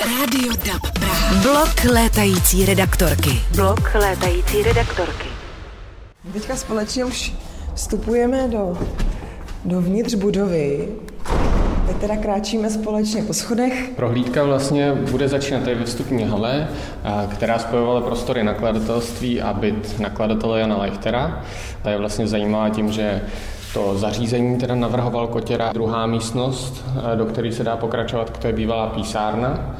Rádio DAB Praha. Blok létající redaktorky. Blok létající redaktorky. Teďka společně už vstupujeme do, dovnitř budovy. Teď teda kráčíme společně po schodech. Prohlídka vlastně bude začínat tady ve vstupní hale, která spojovala prostory nakladatelství a byt nakladatele Jana Leichtera. Ta je vlastně zajímavá tím, že to zařízení teda navrhoval Kotěra. Druhá místnost, do které se dá pokračovat, to je bývalá písárna.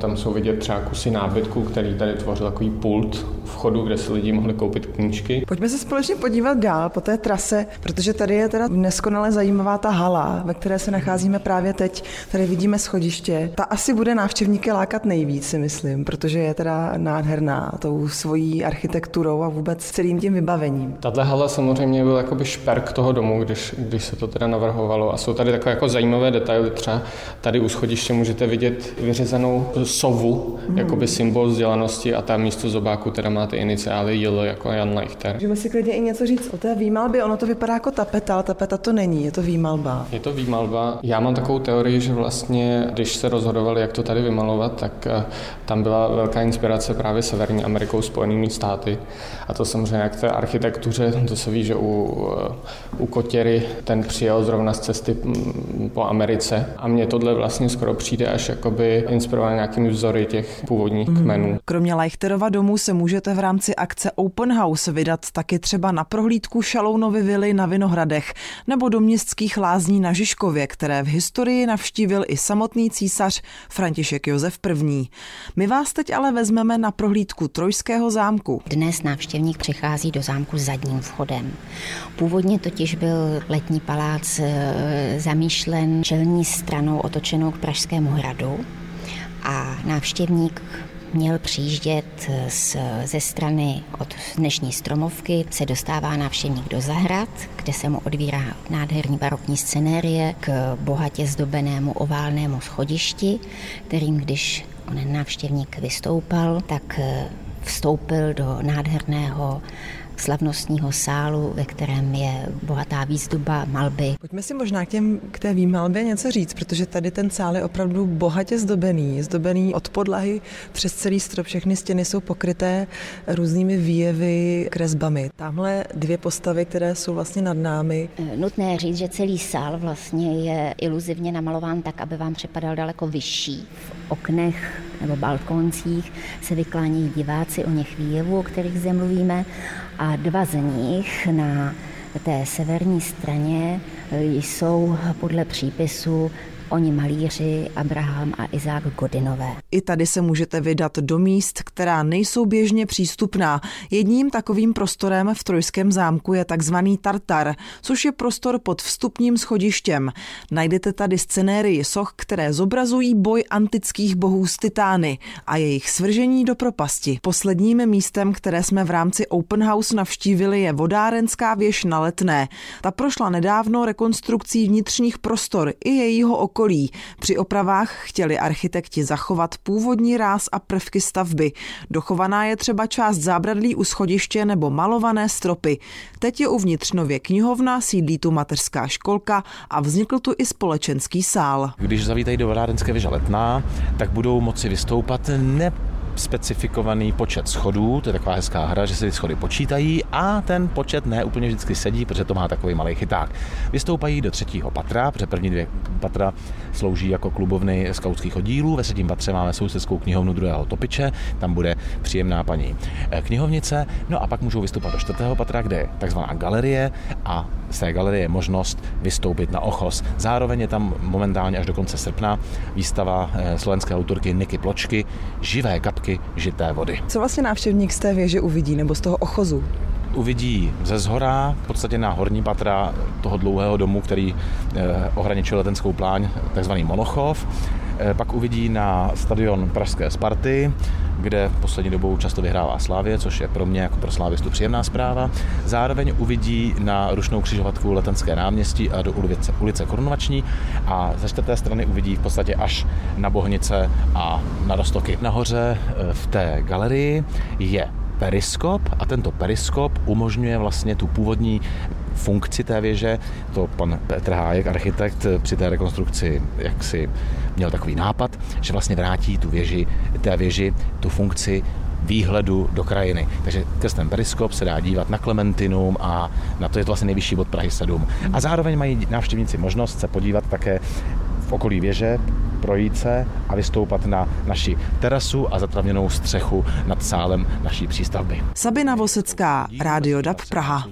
Tam jsou vidět třeba kusy nábytku, který tady tvořil takový pult vchodu, kde si lidi mohli koupit knížky. Pojďme se společně podívat dál po té trase, protože tady je teda neskonale zajímavá ta hala, ve které se nacházíme právě teď. Tady vidíme schodiště. Ta asi bude návštěvníky lákat nejvíc, si myslím, protože je teda nádherná tou svojí architekturou a vůbec celým tím vybavením. Tahle hala samozřejmě byl jakoby šperk toho domu, když, když se to teda navrhovalo. A jsou tady takové jako zajímavé detaily. Třeba tady u schodiště můžete vidět vyřezanou sovu, hmm. jakoby symbol vzdělanosti a tam místo zobáku teda má ty iniciály JL jako Jan Leichter. Můžeme si klidně i něco říct o té výmalbě. Ono to vypadá jako tapeta, ale tapeta to není, je to výmalba. Je to výmalba. Já mám takovou teorii, že vlastně, když se rozhodovali, jak to tady vymalovat, tak eh, tam byla velká inspirace právě Severní Amerikou, Spojenými státy. A to samozřejmě jak té architektuře, to se ví, že u, eh, u Kotěry ten přijel zrovna z cesty mm, po Americe. A mně tohle vlastně skoro přijde až jakoby inspirované nějakými vzory těch původních mhm. kmenů. Kromě Leichterova domů se můžete v rámci akce Open House vydat taky třeba na prohlídku Šalounovy vily na Vinohradech nebo do městských lázní na Žižkově, které v historii navštívil i samotný císař František Josef I. My vás teď ale vezmeme na prohlídku Trojského zámku. Dnes návštěvník přichází do zámku zadním vchodem. Původně totiž byl letní palác e, zamýšlen čelní stranou otočenou k Pražskému hradu a návštěvník měl přijíždět z, ze strany od dnešní stromovky, se dostává návštěvník do zahrad, kde se mu odvírá nádherný barokní scenérie k bohatě zdobenému oválnému schodišti, kterým když on návštěvník vystoupal, tak eh, vstoupil do nádherného slavnostního sálu, ve kterém je bohatá výzdoba malby. Pojďme si možná k, těm, k té výmalbě něco říct, protože tady ten sál je opravdu bohatě zdobený. Zdobený od podlahy přes celý strop, všechny stěny jsou pokryté různými výjevy, kresbami. Tamhle dvě postavy, které jsou vlastně nad námi. Eh, nutné říct, že celý sál vlastně je iluzivně namalován tak, aby vám připadal daleko vyšší. V oknech nebo balkoncích se vyklání diváci o něch výjevů, o kterých zde mluvíme. A dva z nich na té severní straně jsou podle přípisu oni malíři Abraham a Izák Godinové. I tady se můžete vydat do míst, která nejsou běžně přístupná. Jedním takovým prostorem v Trojském zámku je takzvaný Tartar, což je prostor pod vstupním schodištěm. Najdete tady scenérii soch, které zobrazují boj antických bohů s titány a jejich svržení do propasti. Posledním místem, které jsme v rámci Open House navštívili, je vodárenská věž na Letné. Ta prošla nedávno rekonstrukcí vnitřních prostor i jejího okolí okolí. Při opravách chtěli architekti zachovat původní ráz a prvky stavby. Dochovaná je třeba část zábradlí u schodiště nebo malované stropy. Teď je uvnitř nově knihovna, sídlí tu mateřská školka a vznikl tu i společenský sál. Když zavítají do Valárenské věže Letná, tak budou moci vystoupat ne specifikovaný počet schodů, to je taková hezká hra, že se ty schody počítají a ten počet ne úplně vždycky sedí, protože to má takový malý chyták. Vystoupají do třetího patra, protože první dvě patra slouží jako klubovny skautských oddílů, ve třetím patře máme sousedskou knihovnu druhého topiče, tam bude příjemná paní eh, knihovnice, no a pak můžou vystoupat do čtvrtého patra, kde je takzvaná galerie a z té galerie je možnost vystoupit na Ochos. Zároveň je tam momentálně až do konce srpna výstava eh, slovenské autorky Niky Pločky Živé kapky žité vody. Co vlastně návštěvník z té věže uvidí nebo z toho Ochozu? uvidí ze zhora, v podstatě na horní patra toho dlouhého domu, který eh, ohraničuje letenskou pláň, takzvaný Monochov. Eh, pak uvidí na stadion Pražské Sparty, kde poslední dobou často vyhrává Slávě, což je pro mě jako pro slávistu příjemná zpráva. Zároveň uvidí na rušnou křižovatku Letenské náměstí a do ulice, ulice Korunovační a ze čtvrté strany uvidí v podstatě až na Bohnice a na Rostoky. Nahoře eh, v té galerii je periskop a tento periskop umožňuje vlastně tu původní funkci té věže. To pan Petr Hájek, architekt, při té rekonstrukci jak si měl takový nápad, že vlastně vrátí tu věži, té věži tu funkci výhledu do krajiny. Takže skrz ten periskop se dá dívat na Klementinum a na to je to vlastně nejvyšší bod Prahy 7. A zároveň mají návštěvníci možnost se podívat také v okolí věže, projít se a vystoupat na naši terasu a zatravněnou střechu nad sálem naší přístavby. Sabina Vosecká, Rádio DAB Praha.